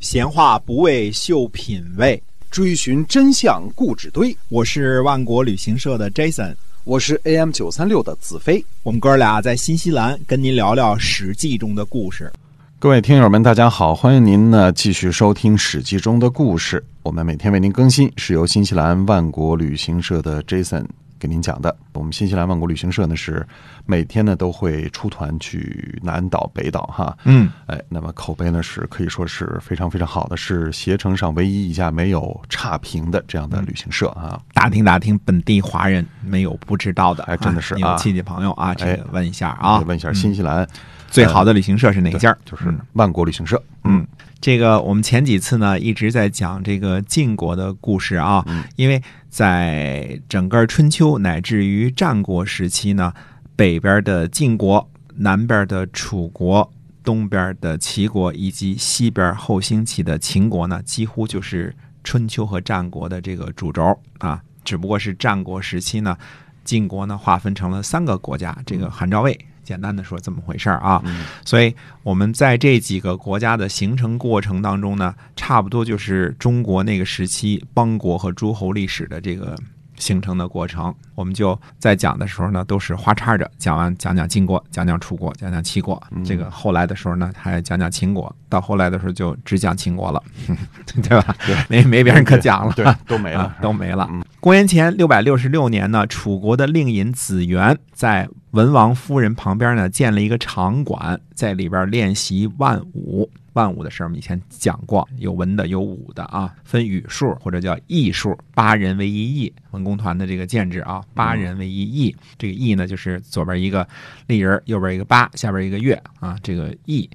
闲话不为秀品味，追寻真相故纸堆。我是万国旅行社的 Jason，我是 AM 九三六的子飞。我们哥俩在新西兰跟您聊聊《史记》中的故事。各位听友们，大家好，欢迎您呢继续收听《史记》中的故事。我们每天为您更新，是由新西兰万国旅行社的 Jason 给您讲的。我们新西兰万国旅行社呢是每天呢都会出团去南岛、北岛哈。嗯，哎，那么口碑呢是可以说是非常非常好的，是携程上唯一一家没有差评的这样的旅行社啊。打听打听本地华人没有不知道的，哎真的是啊亲戚朋友啊，这哎个问一下啊，问一下新西兰最好的旅行社是哪家？就是万国旅行社。嗯，这个我们前几次呢一直在讲这个晋国的故事啊，嗯因为在整个春秋乃至于战国时期呢，北边的晋国、南边的楚国、东边的齐国以及西边后兴起的秦国呢，几乎就是春秋和战国的这个主轴啊。只不过是战国时期呢，晋国呢划分成了三个国家，这个韩赵魏。简单的说这么回事儿啊，所以我们在这几个国家的形成过程当中呢，差不多就是中国那个时期邦国和诸侯历史的这个形成的过程。我们就在讲的时候呢，都是花叉着讲完，讲讲晋国，讲讲楚国，讲讲齐国。这个后来的时候呢，还讲讲秦国，到后来的时候就只讲秦国了，对吧？没没别人可讲了，对，都没了啊，都没了。公元前六百六十六年呢，楚国的令尹子元在文王夫人旁边呢建了一个场馆，在里边练习万舞。万舞的事儿我们以前讲过，有文的有武的啊，分语数或者叫艺数，八人为一艺。文工团的这个建制啊，八人为一役。这个艺呢，就是左边一个立人，右边一个八，下边一个月啊，这个艺。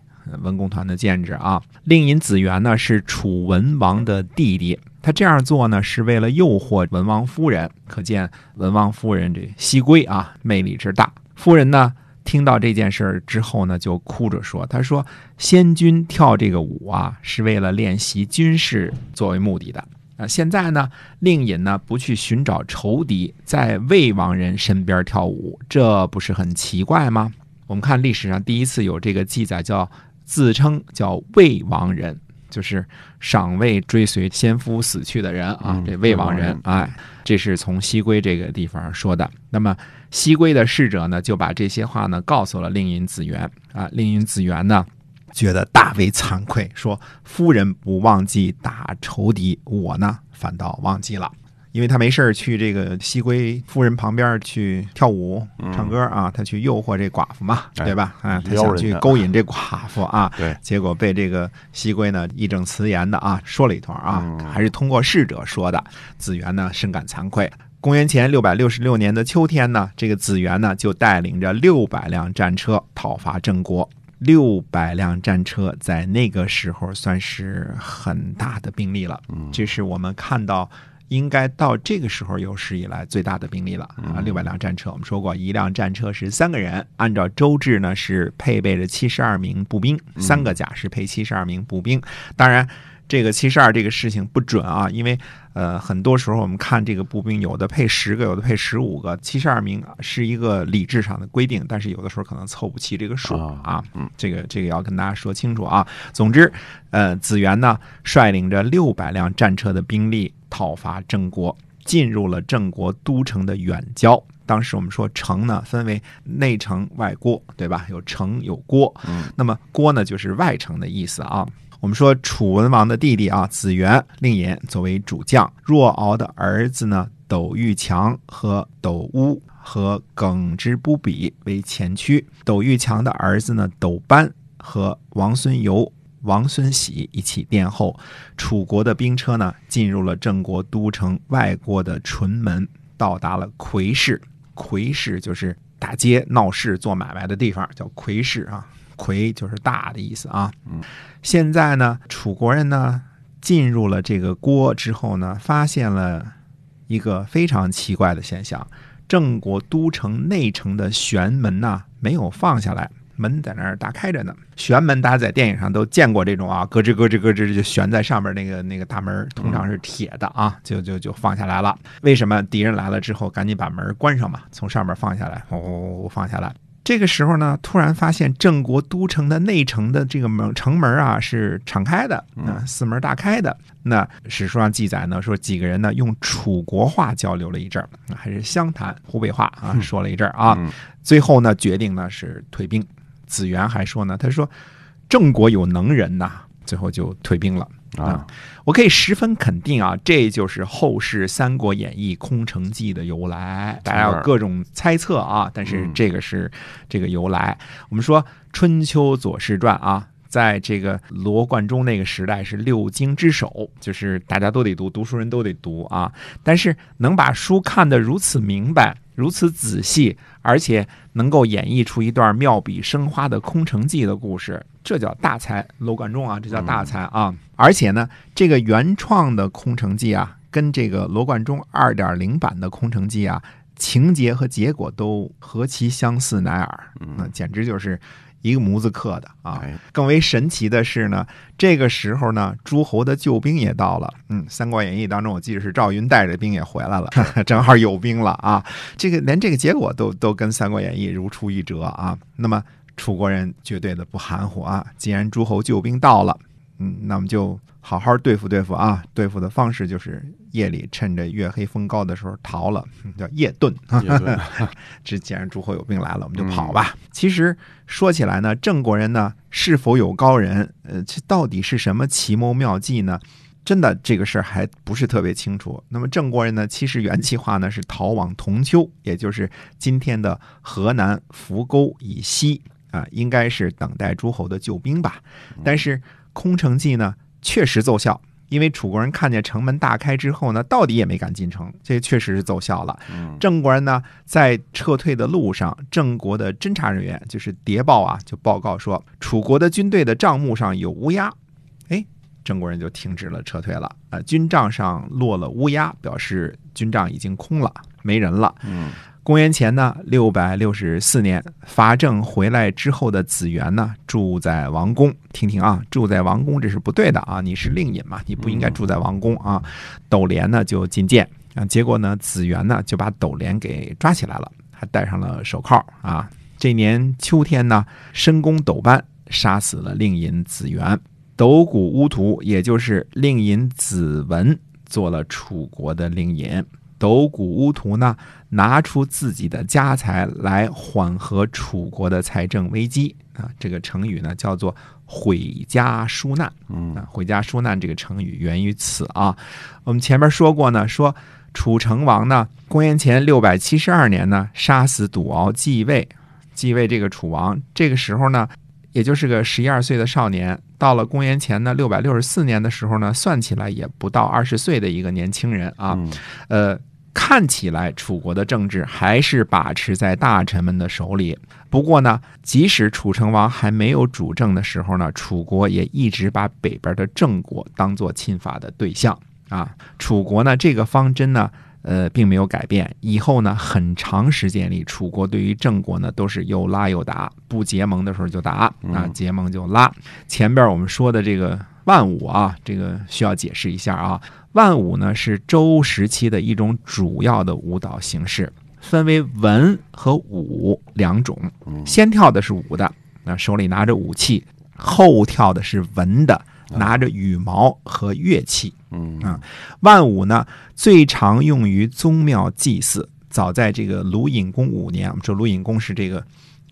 文工团的建制啊，令尹子元呢是楚文王的弟弟，他这样做呢是为了诱惑文王夫人，可见文王夫人这西归啊魅力之大。夫人呢听到这件事儿之后呢，就哭着说：“她说先君跳这个舞啊，是为了练习军事作为目的的。啊，现在呢，令尹呢不去寻找仇敌，在魏王人身边跳舞，这不是很奇怪吗？我们看历史上第一次有这个记载，叫自称叫魏王人，就是赏魏追随先夫死去的人啊，嗯这魏王人魏王人，哎，这是从西归这个地方说的。那么西归的侍者呢，就把这些话呢告诉了令尹子元啊，令尹子元呢。觉得大为惭愧，说夫人不忘记打仇敌，我呢反倒忘记了。因为他没事儿去这个西归夫人旁边去跳舞、唱歌啊，他去诱惑这寡妇嘛，哎对吧？啊，他想去勾引这寡妇啊，对，结果被这个西归呢义正辞严的啊说了一通啊，嗯还是通过侍者说的。子元呢深感惭愧。公元前六百六十六年的秋天呢，这个子元呢就带领着六百辆战车讨伐郑国。六百辆战车在那个时候算是很大的兵力了，这是我们看到应该到这个时候有史以来最大的兵力了啊！六百辆战车，我们说过，一辆战车是三个人，按照周制呢是配备着七十二名步兵，三个甲是配七十二名步兵。当然，这个七十二这个事情不准啊，因为呃很多时候我们看这个步兵有的配十个，有的配十五个，七十二名是一个理智上的规定，但是有的时候可能凑不齐这个数啊啊。嗯，这个这个要跟大家说清楚啊。总之，呃，子元呢率领着六百辆战车的兵力讨伐郑国，进入了郑国都城的远郊。当时我们说城呢分为内城外郭，对吧？有城有郭，嗯，那么郭呢就是外城的意思啊。我们说楚文王的弟弟啊，子元令尹作为主将，若敖的儿子呢斗玉强和斗乌和耿之不比为前驱，斗玉强的儿子呢斗班和王孙游。王孙喜一起殿后，楚国的兵车呢进入了郑国都城外郭的淳门，到达了魁市。魁市就是大街闹市做买卖的地方，叫魁市啊。魁就是大的意思啊。嗯，现在呢，楚国人呢进入了这个郭之后呢，发现了一个非常奇怪的现象：郑国都城内城的玄门呐没有放下来，门在那儿大开着呢。玄门大家在电影上都见过这种啊，咯吱咯吱咯吱就悬在上面那个那个大门，通常是铁的啊，就就就放下来了。为什么敌人来了之后赶紧把门关上嘛？从上面放下来，哦，放下来。这个时候呢，突然发现郑国都城的内城的这个门城门啊是敞开的，啊，四门大开的。那史书上记载呢，说几个人呢用楚国话交流了一阵儿，还是湘潭湖北话啊说了一阵儿啊，最后呢决定呢是退兵。子元还说呢，他说郑国有能人呐，最后就退兵了。啊，我可以十分肯定啊，这就是后世《三国演义》空城计的由来。大家有各种猜测啊，但是这个是这个由来。我们说《春秋左氏传》啊，在这个罗贯中那个时代是六经之首，就是大家都得读，读书人都得读啊。但是能把书看得如此明白。如此仔细，而且能够演绎出一段妙笔生花的《空城计》的故事，这叫大才。罗贯中啊，这叫大才啊！而且呢，这个原创的《空城计》啊，跟这个罗贯中二点零版的《空城计》啊，情节和结果都何其相似乃尔，那简直就是。一个模子刻的啊，更为神奇的是呢，这个时候呢，诸侯的救兵也到了。嗯，《三国演义》当中，我记得是赵云带着兵也回来了，正好有兵了啊。这个连这个结果都都跟《三国演义》如出一辙啊。那么楚国人绝对的不含糊啊，既然诸侯救兵到了，嗯，那么就。好好对付对付啊！对付的方式就是夜里趁着月黑风高的时候逃了，叫夜遁。这既然诸侯有病来了，我们就跑吧。其实说起来呢，郑国人呢是否有高人？呃，这到底是什么奇谋妙计呢？真的这个事儿还不是特别清楚。那么郑国人呢，其实原计划呢是逃往铜丘，也就是今天的河南扶沟以西啊，应该是等待诸侯的救兵吧。但是空城计呢？确实奏效，因为楚国人看见城门大开之后呢，到底也没敢进城，这确实是奏效了。郑国人呢，在撤退的路上，郑国的侦查人员就是谍报啊，就报告说楚国的军队的账目上有乌鸦，哎，郑国人就停止了撤退了。啊，军帐上落了乌鸦，表示军帐已经空了，没人了。嗯。公元前呢六百六十四年，伐郑回来之后的子元呢，住在王宫。听听啊，住在王宫这是不对的啊！你是令尹嘛，你不应该住在王宫啊。斗连呢就进谏啊，结果呢子元呢就把斗连给抓起来了，还戴上了手铐啊。这年秋天呢，申公斗班杀死了令尹子元，斗谷乌图，也就是令尹子文，做了楚国的令尹。斗谷乌图呢，拿出自己的家财来缓和楚国的财政危机啊！这个成语呢叫做“毁家纾难”。嗯，毁家纾难这个成语源于此啊。我们前面说过呢，说楚成王呢，公元前六百七十二年呢，杀死赌敖继位，继位这个楚王。这个时候呢，也就是个十一二岁的少年。到了公元前呢六百六十四年的时候呢，算起来也不到二十岁的一个年轻人啊，呃。看起来楚国的政治还是把持在大臣们的手里。不过呢，即使楚成王还没有主政的时候呢，楚国也一直把北边的郑国当做侵伐的对象啊。楚国呢，这个方针呢，呃，并没有改变。以后呢，很长时间里，楚国对于郑国呢，都是又拉又打，不结盟的时候就打啊，结盟就拉。前边我们说的这个万武啊，这个需要解释一下啊。万舞呢是周时期的一种主要的舞蹈形式，分为文和武两种。先跳的是武的，那手里拿着武器；后跳的是文的，拿着羽毛和乐器。嗯啊，万舞呢最常用于宗庙祭祀。早在这个鲁隐公五年，我们说鲁隐公是这个。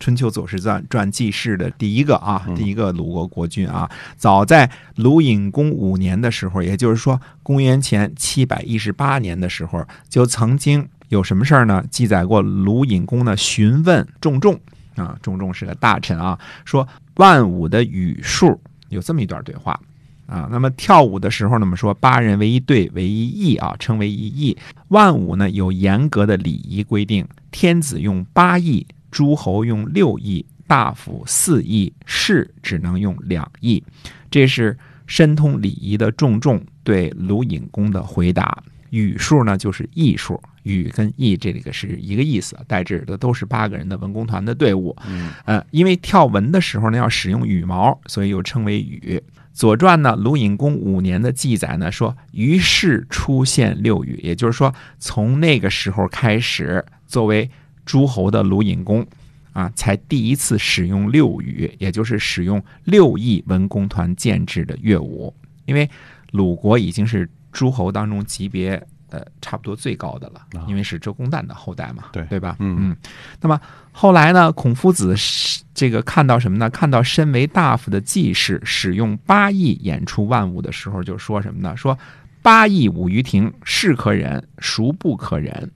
春秋左氏传传记事的第一个啊，第一个鲁国国君啊，早在鲁隐公五年的时候，也就是说公元前七百一十八年的时候，就曾经有什么事儿呢？记载过鲁隐公呢询问仲仲啊，仲仲是个大臣啊，说万舞的语数有这么一段对话啊。那么跳舞的时候呢，我们说八人为一队为一翼啊，称为一翼。万舞呢有严格的礼仪规定，天子用八翼。诸侯用六亿，大夫四亿，士只能用两亿。这是深通礼仪的仲仲对鲁隐公的回答。羽数呢，就是艺数，羽跟艺这个是一个意思，代指的都是八个人的文工团的队伍。嗯，呃，因为跳文的时候呢，要使用羽毛，所以又称为羽。左传呢，鲁隐公五年的记载呢，说于是出现六羽，也就是说，从那个时候开始，作为诸侯的鲁隐公，啊，才第一次使用六羽，也就是使用六艺文工团建制的乐舞。因为鲁国已经是诸侯当中级别呃差不多最高的了，因为是周公旦的后代嘛，对对吧？嗯嗯。那么后来呢，孔夫子是这个看到什么呢？看到身为大夫的季氏使用八佾演出万物的时候，就说什么呢？说八佾舞于庭，是可忍，孰不可忍？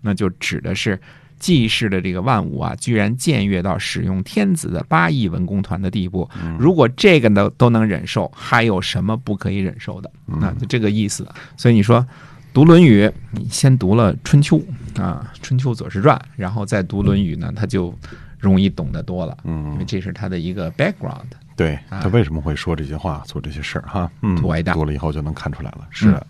那就指的是季氏的这个万物啊，居然僭越到使用天子的八亿文工团的地步。如果这个呢都能忍受，还有什么不可以忍受的？那就这个意思。所以你说读《论语》，你先读了《春秋》啊，《春秋左氏传》，然后再读《论语》呢，他就容易懂得多了。因为嗯，这是他的一个 background。对啊他为什么会说这些话、做这些事儿哈？嗯，图伟大读了以后就能看出来了。是的，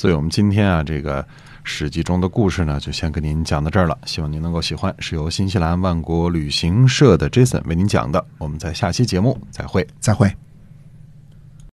所以我们今天啊，这个《史记》中的故事呢，就先跟您讲到这儿了。希望您能够喜欢，是由新西兰万国旅行社的 Jason 为您讲的。我们在下期节目再会。再会。